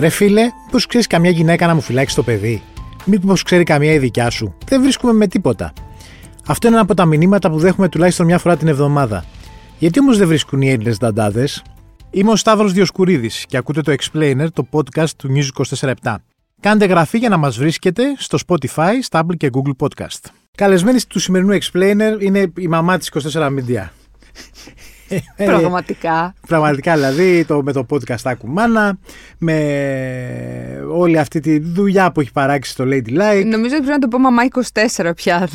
Ρε φίλε, μήπω ξέρεις καμιά γυναίκα να μου φυλάξει το παιδί; Μήπως ξέρει καμία η δικιά σου; Δεν βρίσκουμε με τίποτα. Αυτό είναι ένα από τα μηνύματα που δέχουμε τουλάχιστον μια φορά την εβδομάδα. Γιατί όμως δεν βρίσκουν οι Έλληνες δαντάδες; Είμαι ο Σταύρος Διοσκουρίδης και ακούτε το Explainer, το podcast του News 24 Κάντε γραφή για να μας βρίσκετε στο Spotify, Stable και Google Podcast. Καλεσμένη του σημερινού Explainer είναι η μαμά της 24 Media. Πραγματικά. Πραγματικά δηλαδή το, με το podcast Ακουμάνα, με όλη αυτή τη δουλειά που έχει παράξει στο Lady Like. Νομίζω ότι πρέπει να το πω μαμά 24 πια.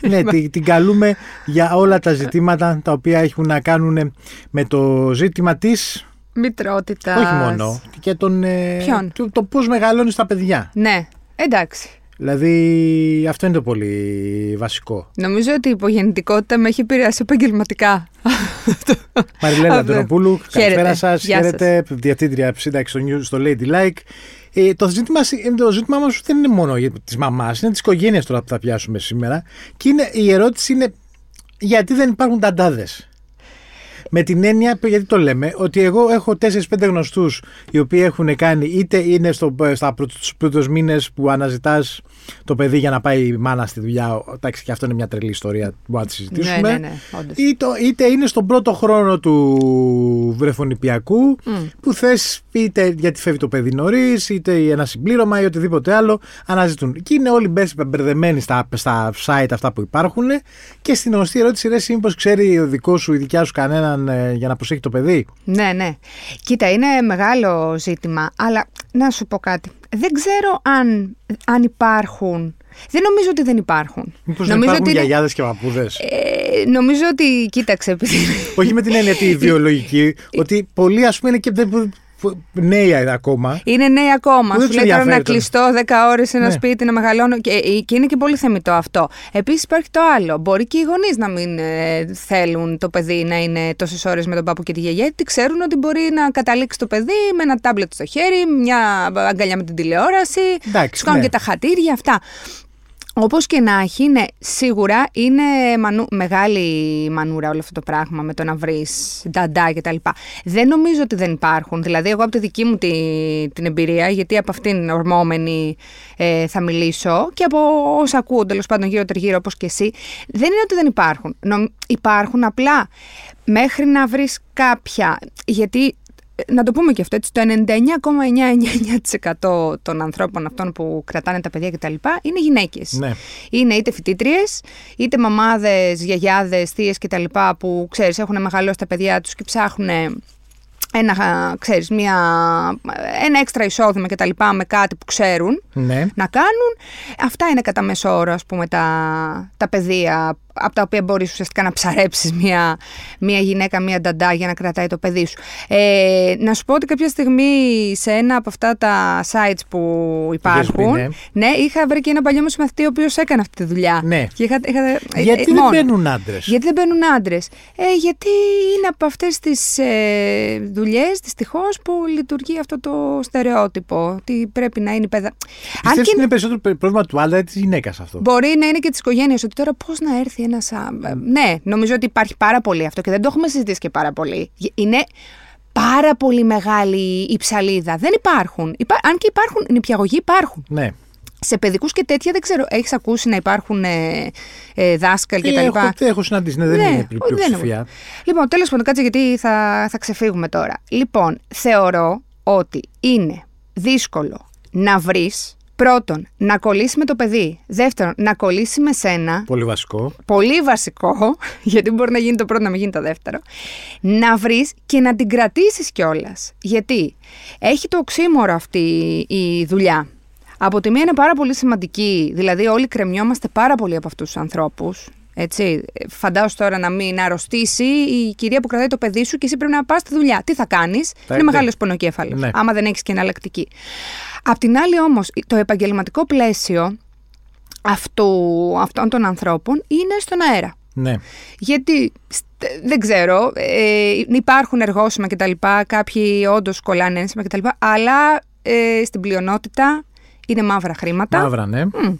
ναι, την, την καλούμε για όλα τα ζητήματα τα οποία έχουν να κάνουν με το ζήτημα της Μητρότητας. Όχι μόνο. Και τον, ε, Ποιον; το, το πώς μεγαλώνεις τα παιδιά. Ναι, εντάξει. Δηλαδή, αυτό είναι το πολύ βασικό. Νομίζω ότι η υπογεννητικότητα με έχει επηρεάσει επαγγελματικά. Μαριλένα Αυτό. Αντωνοπούλου, καλησπέρα σας. Γεια Χαίρετε, διευθύντρια σύνταξη στο, News- στο Lady Like. Ε, το ζήτημα, ε, το ζήτημά μας δεν είναι μόνο τη μαμάς, είναι τη οικογένεια τώρα που θα πιάσουμε σήμερα. Και είναι, η ερώτηση είναι γιατί δεν υπάρχουν ταντάδες; Με την έννοια, γιατί το λέμε, ότι εγώ έχω 4-5 γνωστούς οι οποίοι έχουν κάνει είτε είναι στο, στα πρώτους μήνες που αναζητάς το παιδί για να πάει η μάνα στη δουλειά. Εντάξει, και αυτό είναι μια τρελή ιστορία που μπορούμε να τη συζητήσουμε. ναι, ναι, ναι, όντως. Είτε, είτε είναι στον πρώτο χρόνο του βρεφονιπιακού που θες είτε γιατί φεύγει το παιδί νωρίς, είτε ένα συμπλήρωμα ή οτιδήποτε άλλο αναζητούν. Και είναι όλοι μπες- μπερδεμένοι στα, στα site αυτά που υπάρχουν και στην γνωστή ερώτηση ρε εσύ μήπως ξέρει ο δικός σου η δικιά σου κανέναν ε, για να προσέχει το παιδί; Ναι, ναι. Κοίτα, είναι μεγάλο ζήτημα, αλλά να σου πω κάτι. Δεν ξέρω αν, αν υπάρχουν. Δεν νομίζω ότι δεν υπάρχουν. Μήπως δεν νομίζω υπάρχουν ότι είναι- γιαγιάδες και παππούδες; Ε, νομίζω ότι, κοίταξε, επειδή. Όχι με την έννοια τη βιολογική, ότι πολλοί ας πούμε είναι και δεν- που- που- νέοι ακόμα. Είναι νέοι ακόμα. Που δεν Σου τους λέει τώρα να ενδιαφέρει τώρα. κλειστώ 10 ώρες σε ένα Ναι. σπίτι, να μεγαλώνω. Και, ε, και είναι και πολύ θεμητό αυτό. Επίσης υπάρχει το άλλο. Μπορεί και οι γονείς να μην ε, θέλουν το παιδί να είναι τόσες ώρες με τον παππού και τη γιαγιά, γιατί ξέρουν ότι μπορεί να καταλήξει το παιδί με ένα τάμπλετ στο χέρι, μια αγκαλιά με την τηλεόραση. Εντάξει, τους κάνουν ναι. και τα χατήρια, αυτά. Όπως και να έχει, ναι, σίγουρα είναι μανου, μεγάλη μανούρα όλο αυτό το πράγμα με το να βρεις νταντά και τα λοιπά. Δεν νομίζω ότι δεν υπάρχουν. Δηλαδή, εγώ από τη δική μου τη, την εμπειρία, γιατί από αυτήν ορμόμενη ε, θα μιλήσω και από όσα ακούω τέλος πάντων γύρω τριγύρω όπως και εσύ, δεν είναι ότι δεν υπάρχουν. Νομ- υπάρχουν απλά μέχρι να βρεις κάποια, γιατί να το πούμε και αυτό, έτσι, το 99,99% των ανθρώπων αυτών που κρατάνε τα παιδιά κτλ. είναι γυναίκες. Ναι. Είναι είτε φοιτήτριες, είτε μαμάδες, γιαγιάδες, θείες κτλ. που ξέρεις, έχουν μεγαλώσει τα παιδιά τους και ψάχνουν ένα, ξέρεις, μια, ένα έξτρα εισόδημα κτλ. με κάτι που ξέρουν Ναι. να κάνουν. Αυτά είναι κατά μέσο όρο, ας πούμε, τα, τα παιδεία από τα οποία μπορείς ουσιαστικά να ψαρέψεις μια, μια γυναίκα, μια νταντά για να κρατάει το παιδί σου. Ε, να σου πω ότι κάποια στιγμή σε ένα από αυτά τα sites που υπάρχουν, πει, ναι. ναι, είχα βρει και ένα παλιό μου συμμαθητή ο οποίος έκανε αυτή τη δουλειά. Ναι. Και είχα, είχα, ε, Γιατί ε, δεν μόνο. μπαίνουν άντρες; Γιατί δεν μπαίνουν άντρες. Ε, γιατί είναι από αυτές τις ε, δουλειές, δυστυχώς, που λειτουργεί αυτό το στερεότυπο. Ότι πρέπει να είναι η παιδα. Αν Πιστεύεις και ότι είναι περισσότερο πρόβλημα του άντρα ή της γυναίκας αυτό; μπορεί να είναι και της οικογένειας, ότι τώρα πώς να έρθει ένας. Ναι, νομίζω ότι υπάρχει πάρα πολύ αυτό και δεν το έχουμε συζητήσει και πάρα πολύ. Είναι πάρα πολύ μεγάλη η ψαλίδα. Δεν υπάρχουν. Υπά- Αν και υπάρχουν, νηπιαγωγοί υπάρχουν. Ναι. Σε παιδικούς και τέτοια δεν ξέρω. Έχεις ακούσει να υπάρχουν ε, ε, δάσκαλοι Ε, κτλ. έχω, έχω συναντήσει, ναι, δεν είναι ο- πλη- πλειοψηφία. είναι. Λοιπόν, τέλος πάντων, κάτσε γιατί θα, θα ξεφύγουμε τώρα. Λοιπόν, θεωρώ ότι είναι δύσκολο να βρεις πρώτον να κολλήσει με το παιδί. Δεύτερον, να κολλήσει με σένα. Πολύ βασικό. Πολύ βασικό, γιατί μπορεί να γίνει το πρώτο να μην γίνει το δεύτερο. Να βρεις και να την κρατήσεις κιόλας. Γιατί έχει το οξύμορο αυτή η δουλειά. Από τη μία είναι πάρα πολύ σημαντική, δηλαδή όλοι κρεμιόμαστε πάρα πολύ από αυτούς τους ανθρώπους. Έτσι, φαντάζομαι τώρα να μην αρρωστήσει η κυρία που κρατάει το παιδί σου και εσύ πρέπει να πας στη δουλειά. Τι θα κάνεις, Θα- είναι ναι. μεγάλος πονοκέφαλος, Ναι. άμα δεν έχεις και εναλλακτική. Απ' την άλλη όμως, το επαγγελματικό πλαίσιο αυτού, αυτών των ανθρώπων είναι στον αέρα. Ναι. Γιατί στ- δεν ξέρω, ε, υπάρχουν εργόσιμα κτλ. Κάποιοι όντως κολλάνε ένσημα κτλ. Αλλά ε, στην πλειονότητα είναι μαύρα χρήματα. Μαύρα, ναι. Μμ.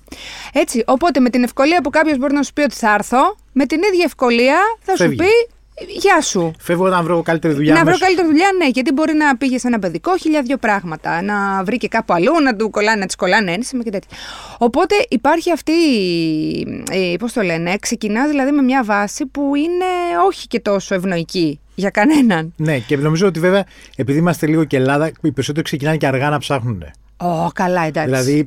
Έτσι, οπότε με την ευκολία που κάποιος μπορεί να σου πει ότι θα έρθω, με την ίδια ευκολία θα Φεύγει. σου πει Γεια σου. Φεύγω να βρω καλύτερη δουλειά. Να βρω αμέσως. καλύτερη δουλειά, ναι, γιατί μπορεί να πήγες σε ένα παιδικό, χιλιάδιο πράγματα. Να βρει και κάπου αλλού, να του κολλάνε, να της κολλάνε ένσημα και τέτοια. Οπότε υπάρχει αυτή. Πώς το λένε, ξεκινάς δηλαδή με μια βάση που είναι όχι και τόσο ευνοϊκή για κανέναν. Ναι, και νομίζω ότι βέβαια, επειδή είμαστε λίγο και Ελλάδα, οι περισσότεροι ξεκινάνε και αργά να ψάχνουν. Ω, καλά, εντάξει. Δηλαδή,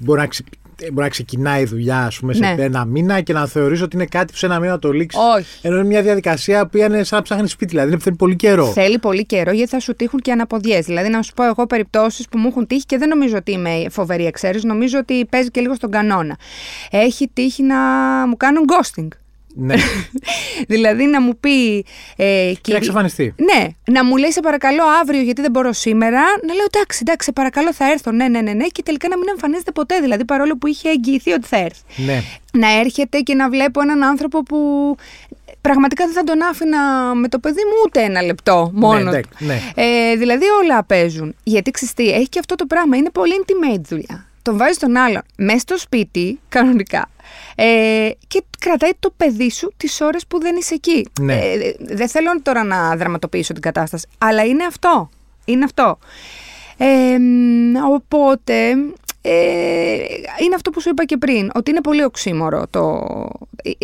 μπορεί να, ξε- μπορεί να ξεκινάει η δουλειά ας πούμε, σε Ναι. ένα μήνα και να θεωρείς ότι είναι κάτι που σε ένα μήνα το λήξει. Όχι. Ενώ είναι μια διαδικασία που είναι σαν να ψάχνεις σπίτι, δηλαδή είναι θέλει πολύ καιρό. Θέλει πολύ καιρό γιατί θα σου τύχουν και αναποδιές. Δηλαδή, να σου πω εγώ περιπτώσεις που μου έχουν τύχει και δεν νομίζω ότι είμαι φοβερή εξαίρεση. Νομίζω ότι παίζει και λίγο στον κανόνα. Έχει τύχει να μου κάνουν ghosting. Ναι, δηλαδή να μου πει. Ε, και να εξαφανιστεί. Ναι, να μου λέει σε παρακαλώ αύριο γιατί δεν μπορώ σήμερα. Να λέω εντάξει, εντάξει, σε παρακαλώ θα έρθω. Ναι, ναι, ναι, ναι. Και τελικά να μην εμφανίζεται ποτέ. Δηλαδή παρόλο που είχε εγγυηθεί ότι θα έρθει. Ναι. Να έρχεται και να βλέπω έναν άνθρωπο που πραγματικά δεν θα τον άφηνα με το παιδί μου ούτε ένα λεπτό μόνο. Ναι, του. εντάξει, ναι. Ε, δηλαδή όλα παίζουν. Γιατί ξέρεις τι, έχει και αυτό το πράγμα. Είναι πολύ intimate δουλειά. Τον βάζεις τον άλλον μέσα στο σπίτι, κανονικά. Ε, και κρατάει το παιδί σου τις ώρες που δεν είσαι εκεί. Ναι. Ε, δεν θέλω τώρα να δραματοποιήσω την κατάσταση, αλλά είναι αυτό. Είναι αυτό. Ε, μ, οπότε, ε, είναι αυτό που σου είπα και πριν, ότι είναι πολύ οξύμορο το...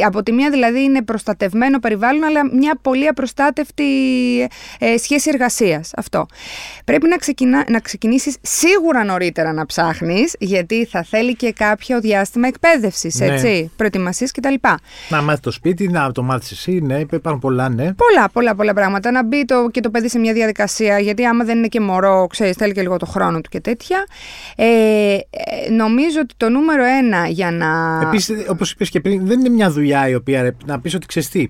Από τη μία δηλαδή είναι προστατευμένο περιβάλλον, αλλά μια πολύ απροστάτευτη ε, σχέση εργασίας. Αυτό. Πρέπει να, ξεκινά, να ξεκινήσεις σίγουρα νωρίτερα να ψάχνεις, γιατί θα θέλει και κάποιο διάστημα εκπαίδευσης, Ναι. έτσι, προετοιμασίας κτλ. Να μάθεις το σπίτι, να το μάθεις εσύ, ναι, υπάρχουν πολλά, ναι. Πολλά, πολλά, πολλά πράγματα. Να μπει το, και το παιδί σε μια διαδικασία, γιατί άμα δεν είναι και μωρό, ξέρεις, θέλει και λίγο το χρόνο του και τέτοια. Ε, ε, νομίζω ότι το νούμερο ένα για να. Επίσης, όπως είπες και πριν, δεν είναι μια δουλειά η οποία ρε, να πεις ότι ξέρεις τι.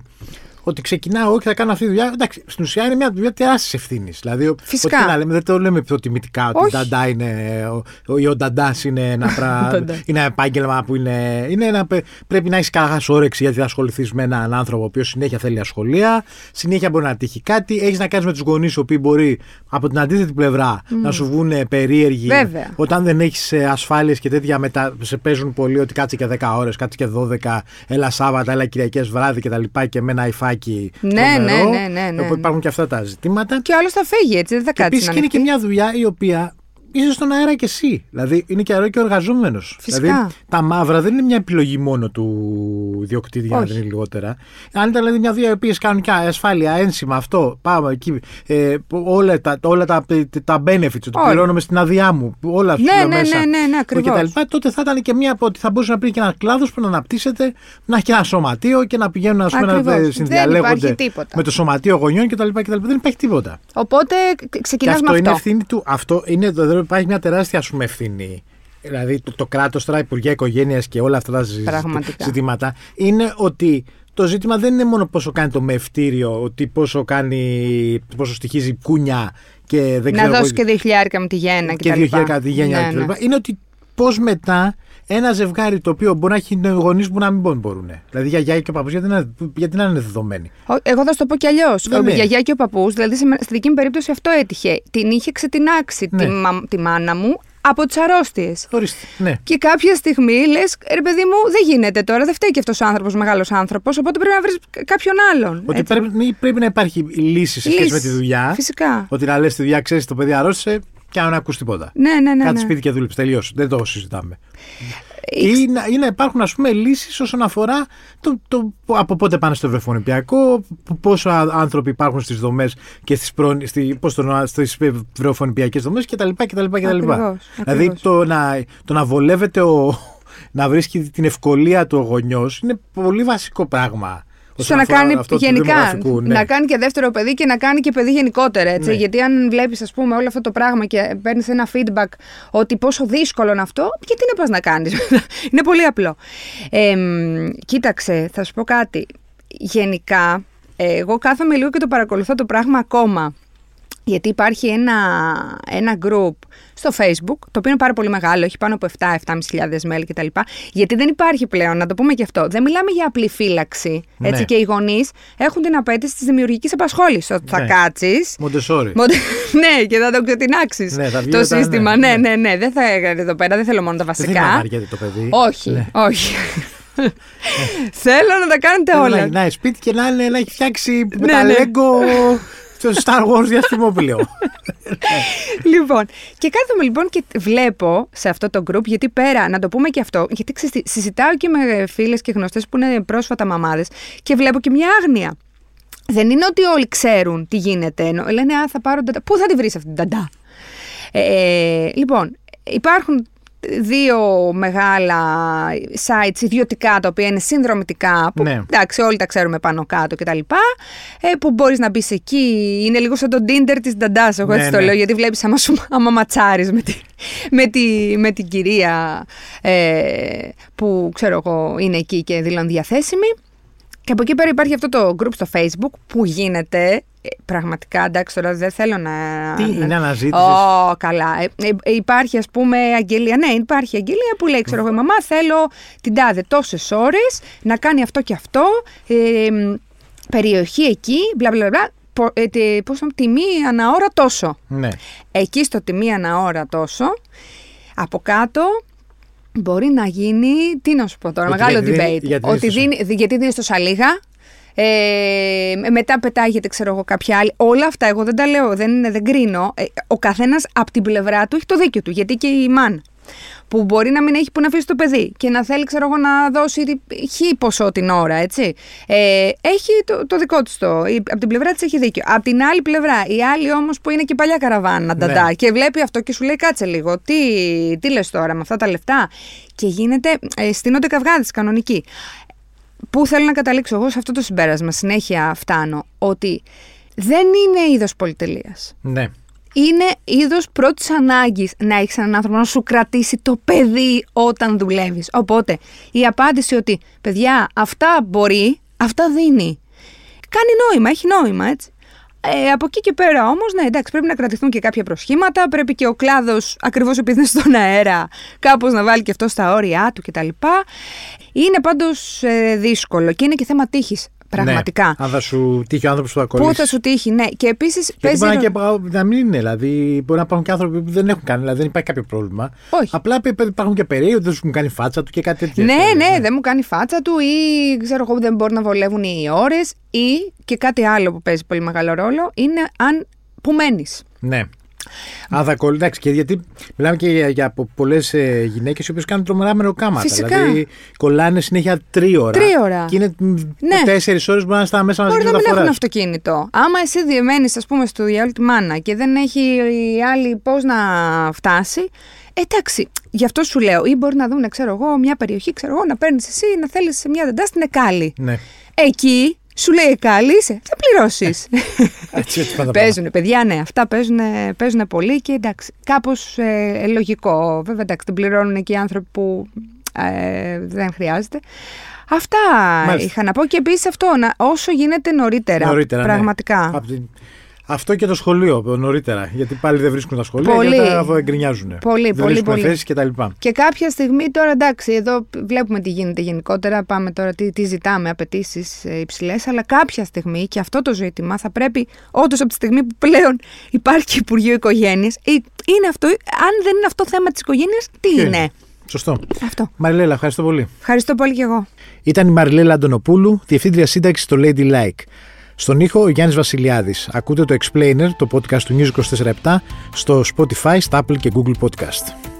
Ότι ξεκινάω εγώ και θα κάνω αυτή τη δουλειά. Εντάξει, στην ουσία είναι μια δουλειά τεράστιας ευθύνης. Δηλαδή, ο- Φυσικά. ότι να λέμε, δεν το λέμε πιο τιμητικά ότι Όχι. νταντά είναι. Ο, ο, ή ο νταντάς είναι ένα, πρα... Νταντάς. είναι ένα επάγγελμα που είναι. είναι ένα, πε- πρέπει να έχεις καταρχά όρεξη γιατί θα ασχοληθείς με έναν άνθρωπο ο οποίος συνέχεια θέλει ασχολία, συνέχεια μπορεί να τύχει κάτι. Έχεις να κάνεις με τους γονείς οι οποίοι μπορεί από την αντίθετη πλευρά να σου βγουν περίεργοι. Βέβαια. Όταν δεν έχεις ασφάλειες και τέτοια, μετα... σε παίζουν πολύ ότι κάτσε και 10 ώρες, κάτσε και 12, έλα Σάββατα, έλα Κυριακές βράδυ κτλ. Και, και με ένα υφάκι. Ναι, τρομερό. ναι, ναι, ναι, ναι. Οπότε υπάρχουν και αυτά τα ζητήματα. Και ο άλλος θα φύγει, έτσι, δεν θα Και κάτσει επίσης να και είναι και ανοιχτεί. μια δουλειά η οποία είσαι στον αέρα κι εσύ. Δηλαδή είναι και αερό και εργαζόμενος. Φυσικά. Δηλαδή τα μαύρα δεν είναι μια επιλογή μόνο του ιδιοκτήτη για να Όχι. δεν είναι λιγότερα. Αν ήταν δηλαδή μια δουλειά οι οποίες κάνουν και ασφάλεια, ένσημα, αυτό, πάμε εκεί. Ε, όλα τα, όλα τα, τα benefits, το Όλα. πληρώνουμε στην άδειά μου, όλα Ναι, αυτά ναι, μέσα. ναι, ναι, ναι, ακριβώς. και τα λοιπά, τότε θα ήταν και μια από ότι θα μπορούσε να πει και ένας κλάδος που να αναπτύσσεται, να έχει και ένα σωματείο και να πηγαίνουν ας πούμε, Ακριβώς. να Δεν συνδιαλέγονται υπάρχει τίποτα. με το σωματείο γονιών κτλ. Δεν υπάρχει τίποτα. Οπότε Και ξεκινάς με αυτό αυτό. είναι ευθύνη του. Αυτό είναι, εδώ υπάρχει μια τεράστια ας πούμε, ευθύνη. Δηλαδή το, το κράτος, τώρα Υπουργεία Οικογένειας και όλα αυτά τα ζη- Πραγματικά. ζητήματα είναι ότι το ζήτημα δεν είναι μόνο πόσο κάνει το μευτήριο, ότι πόσο κάνει, πόσο στοιχίζει κούνια και δεν Να ξέρω. δώσει εγώ- και δύο χιλιάρικα με τη γέννα και, και τα δύο λοιπά. χιλιάρικα τη γένεια Ναι, κτλ. ναι. Είναι ότι πώς μετά ένα ζευγάρι το οποίο μπορεί να έχει γονείς που να μην μπορούν. Δηλαδή για γιαγιά και παππούς, γιατί, να- γιατί να είναι δεδομένοι. Ο- Εγώ θα σου το πω κι αλλιώς. Ναι, Ο ναι. γιαγιά και ο παππούς, δηλαδή σε- στη δική μου περίπτωση αυτό έτυχε. Την είχε ξετινάξει Ναι. τη, μα- τη μάνα μου από τις αρρώστιες. Ορίστε. Ναι. Και κάποια στιγμή λες, ρε παιδί μου, δεν γίνεται τώρα, δεν φταίει και αυτός ο άνθρωπος, μεγάλος άνθρωπος, οπότε πρέπει να βρεις κάποιον άλλον. Ότι έτσι. πρέπει, πρέπει να υπάρχει λύση σε σχέση με Λύση. τη δουλειά. Φυσικά. Ότι να λες τη δουλειά, ξέρεις το παιδί αρρώστησε και να μην ακούς τίποτα. Ναι, ναι, ναι. Κάτσε ναι. σπίτι και δούλεψε. Τελείωσε. Δεν το συζητάμε. Ήξ- Ή να, ή να υπάρχουν ας πούμε λύσεις όσον αφορά το, το, από πότε πάνε στο βρεφονιπιακό, πόσο α- άνθρωποι υπάρχουν στις δομές και στις, προ, στη, πώς το, εννοώ, στις βρεφονιπιακές δομές κτλ. κτλ, κτλ. Ακριβώς, Δηλαδή ακριβώς. το να, το να βολεύεται ο, να βρίσκει την ευκολία του ο γονιός είναι πολύ βασικό πράγμα. Στο όσον να αφορά κάνει αυτό του γενικά. δημογραφικού, ναι. Να κάνει και δεύτερο παιδί και να κάνει και παιδί γενικότερα. Έτσι. Ναι. Γιατί αν βλέπεις, ας πούμε, όλο αυτό το πράγμα και παίρνεις ένα feedback ότι πόσο δύσκολο είναι αυτό, γιατί να πας να κάνεις. είναι πολύ απλό. Ε, μ, κοίταξε, θα σου πω κάτι. Γενικά, ε, εγώ κάθομαι λίγο και το παρακολουθώ το πράγμα ακόμα. Γιατί υπάρχει ένα, ένα group στο Facebook, το οποίο είναι πάρα πολύ μεγάλο, έχει πάνω από 7-7.500 μέλη κτλ. Γιατί δεν υπάρχει πλέον, να το πούμε και αυτό. Δεν μιλάμε για απλή φύλαξη. Έτσι, Ναι. Και οι γονείς έχουν την απέτηση της δημιουργικής απασχόλησης. Ότι θα Ναι. κάτσει. Μοντεσόρι. ναι, και θα το ξετινάξει Ναι, θα βγει το μετά, σύστημα. ναι, Ναι, ναι. ναι, ναι, Δεν θα έκανε εδώ πέρα, δεν θέλω μόνο τα Δεν βασικά. είναι βαριέται το παιδί. Όχι, Ναι. όχι. Θέλω να τα κάνετε όλα. Να, να σπίτι και να, είναι, να έχει φτιάξει με Ναι, τα ναι. Lego το Star Wars διαστημόπλαιο. λοιπόν, και κάθομαι λοιπόν και βλέπω σε αυτό το group, γιατί πέρα, να το πούμε και αυτό, γιατί ξέρεις τι, συζητάω και με φίλες και γνωστές που είναι πρόσφατα μαμάδες και βλέπω και μια άγνοια. Δεν είναι ότι όλοι ξέρουν τι γίνεται. ενώ Λένε, Α, θα πάρω νταντά. Πού θα τη βρεις αυτή την νταντά. Ε, λοιπόν, υπάρχουν δύο μεγάλα sites ιδιωτικά τα οποία είναι συνδρομητικά που Ναι. εντάξει όλοι τα ξέρουμε πάνω κάτω κτλ ε, που μπορείς να μπεις εκεί είναι λίγο σαν το Tinder της νταντάς εγώ Ναι, έτσι το ναι. λέω γιατί βλέπεις άμα, σου, άμα ματσάρεις με, τη, με, τη, με την κυρία ε, που ξέρω εγώ είναι εκεί και δηλώνει διαθέσιμη και από εκεί πέρα υπάρχει αυτό το group στο facebook που γίνεται ε, πραγματικά εντάξει τώρα δεν θέλω να... Τι να- είναι αναζήτησης; Ω, καλά. Ε, ε, υπάρχει, ας πούμε, αγγελία. Ναι, υπάρχει αγγελία που λέει, ξέρω εγώ, η μαμά, θέλω την τάδε τόσες ώρες να κάνει αυτό και αυτό. Ε, μ, περιοχή εκεί, μπλα μπλα μπλα. Πο, ε, τε- πώς το- τιμή ανά ώρα τόσο. Ναι. Εκεί στο τιμή ανά ώρα τόσο, από κάτω μπορεί να γίνει, τι να σου πω τώρα, Ότι μεγάλο γιατί δίνει- debate. γιατί ότι δίνει στο- δίνει, δι- γιατί δίνει στο σαλίγα, ε, μετά πετάγεται, ξέρω εγώ, κάποια άλλη. Όλα αυτά εγώ δεν τα λέω, δεν, είναι- δεν κρίνω. Ε, ο καθένας από την πλευρά του έχει το δίκιο του. Γιατί και η μαν που μπορεί να μην έχει που να αφήσει το παιδί και να θέλει, ξέρω εγώ, να δώσει χι ποσό την ώρα, έτσι. Ε, έχει το, το δικό της το. η- Από την πλευρά της έχει δίκιο. Από την άλλη πλευρά, η άλλη όμως που είναι και παλιά καραβάνα, νταντά, Ναι. και βλέπει αυτό και σου λέει, κάτσε λίγο, τι, τι λες τώρα με αυτά τα λεφτά. Και γίνεται, ε, στείνονται καυγάδες κανονικοί. Πού θέλω να καταλήξω εγώ σε αυτό το συμπέρασμα, συνέχεια φτάνω, ότι δεν είναι είδος πολυτελείας. Ναι. Είναι είδος πρώτης ανάγκης να έχεις έναν άνθρωπο να σου κρατήσει το παιδί όταν δουλεύεις. Οπότε η απάντηση ότι παιδιά, αυτά μπορεί, αυτά δίνει. Κάνει νόημα, έχει νόημα, έτσι. Ε, από εκεί και πέρα όμως, ναι, εντάξει, πρέπει να κρατηθούν και κάποια προσχήματα. Πρέπει και ο κλάδος, ακριβώς επειδή είναι στον αέρα, κάπως να βάλει και αυτό στα όρια του κτλ. Είναι πάντως δύσκολο και είναι και θέμα τύχης. Πραγματικά. Ναι. Αν θα σου τύχει ο άνθρωπος που θα Πού κολλήσει. θα σου τύχει, ναι. Και επίσης Γιατί παίζει. μπορεί να, ρο- και, πα- να μην είναι, δηλαδή μπορεί να υπάρχουν και άνθρωποι που δεν έχουν κάνει, δηλαδή δεν υπάρχει κάποιο πρόβλημα. Όχι. Απλά υπ- υπάρχουν και περίοδοι που δεν σου έχουν κάνει φάτσα του και κάτι τέτοιο. Ναι, ναι, δεν μου κάνει φάτσα του ή ξέρω εγώ δεν μπορεί να βολεύουν οι ώρες ή και κάτι άλλο που παίζει πολύ μεγάλο ρόλο είναι αν που μένει. Ναι. Αν θα κολλήσει. Εντάξει, και γιατί μιλάμε και για, για πολλές ε, γυναίκες οι οποίες κάνουν τρομερά μεροκάματα. Φυσικά. Δηλαδή κολλάνε συνέχεια τρία ώρα. Τρία ώρα. Και είναι Ναι. τέσσερις ώρες που μπορεί να στα μέσα μαζί Μπορεί με να μην έχουν μεταφοράς. αυτοκίνητο. Άμα εσύ διεμένεις, ας πούμε, στο διάλογο τη μάνα και δεν έχει η άλλη πώς να φτάσει. Εντάξει, γι' αυτό σου λέω. Ή μπορεί να δουν, ξέρω εγώ, μια περιοχή, ξέρω εγώ, να παίρνεις εσύ να θέλεις σε μια δεντά στην Εκάλη. Ναι. Εκεί σου λέει Εκάλη, είσαι, θα πληρώσεις. Έτσι, έτσι πάντα Παίζουν, παιδιά, ναι, αυτά παίζουν, παίζουν πολύ και εντάξει, κάπως ε, λογικό. Βέβαια, εντάξει, την πληρώνουν και οι άνθρωποι που ε, δεν χρειάζεται. Αυτά Μάλιστα. είχα να πω και επίσης αυτό, να, όσο γίνεται νωρίτερα. Νωρίτερα, ναι. πραγματικά. Απ' την- Αυτό και το σχολείο νωρίτερα. Γιατί πάλι δεν βρίσκουν τα σχολεία Πολύ. και μετά εγκρινιάζουν. Πολύ, δεν πολύ, βρίσκουν πολύ. θέσεις και τα λοιπά. Και κάποια στιγμή τώρα εντάξει, εδώ βλέπουμε τι γίνεται γενικότερα. Πάμε τώρα τι, τι ζητάμε, απαιτήσεις υψηλές. Αλλά κάποια στιγμή και αυτό το ζήτημα θα πρέπει, όντως από τη στιγμή που πλέον υπάρχει Υπουργείο Οικογένειας, είναι αυτό, αν δεν είναι αυτό θέμα της οικογένειας, τι Ποιο είναι; Σωστό. Αυτό. Μαριλέλα, ευχαριστώ πολύ. Ευχαριστώ πολύ και εγώ. Ήταν η Μαριλέλα Αντωνοπούλου, διευθύντρια σύνταξης στο Lady Like. Στον ήχο ο Γιάννης Βασιλιάδης. Ακούτε το Explainer, το podcast του News 24 στο Spotify, στα Apple και Google Podcast.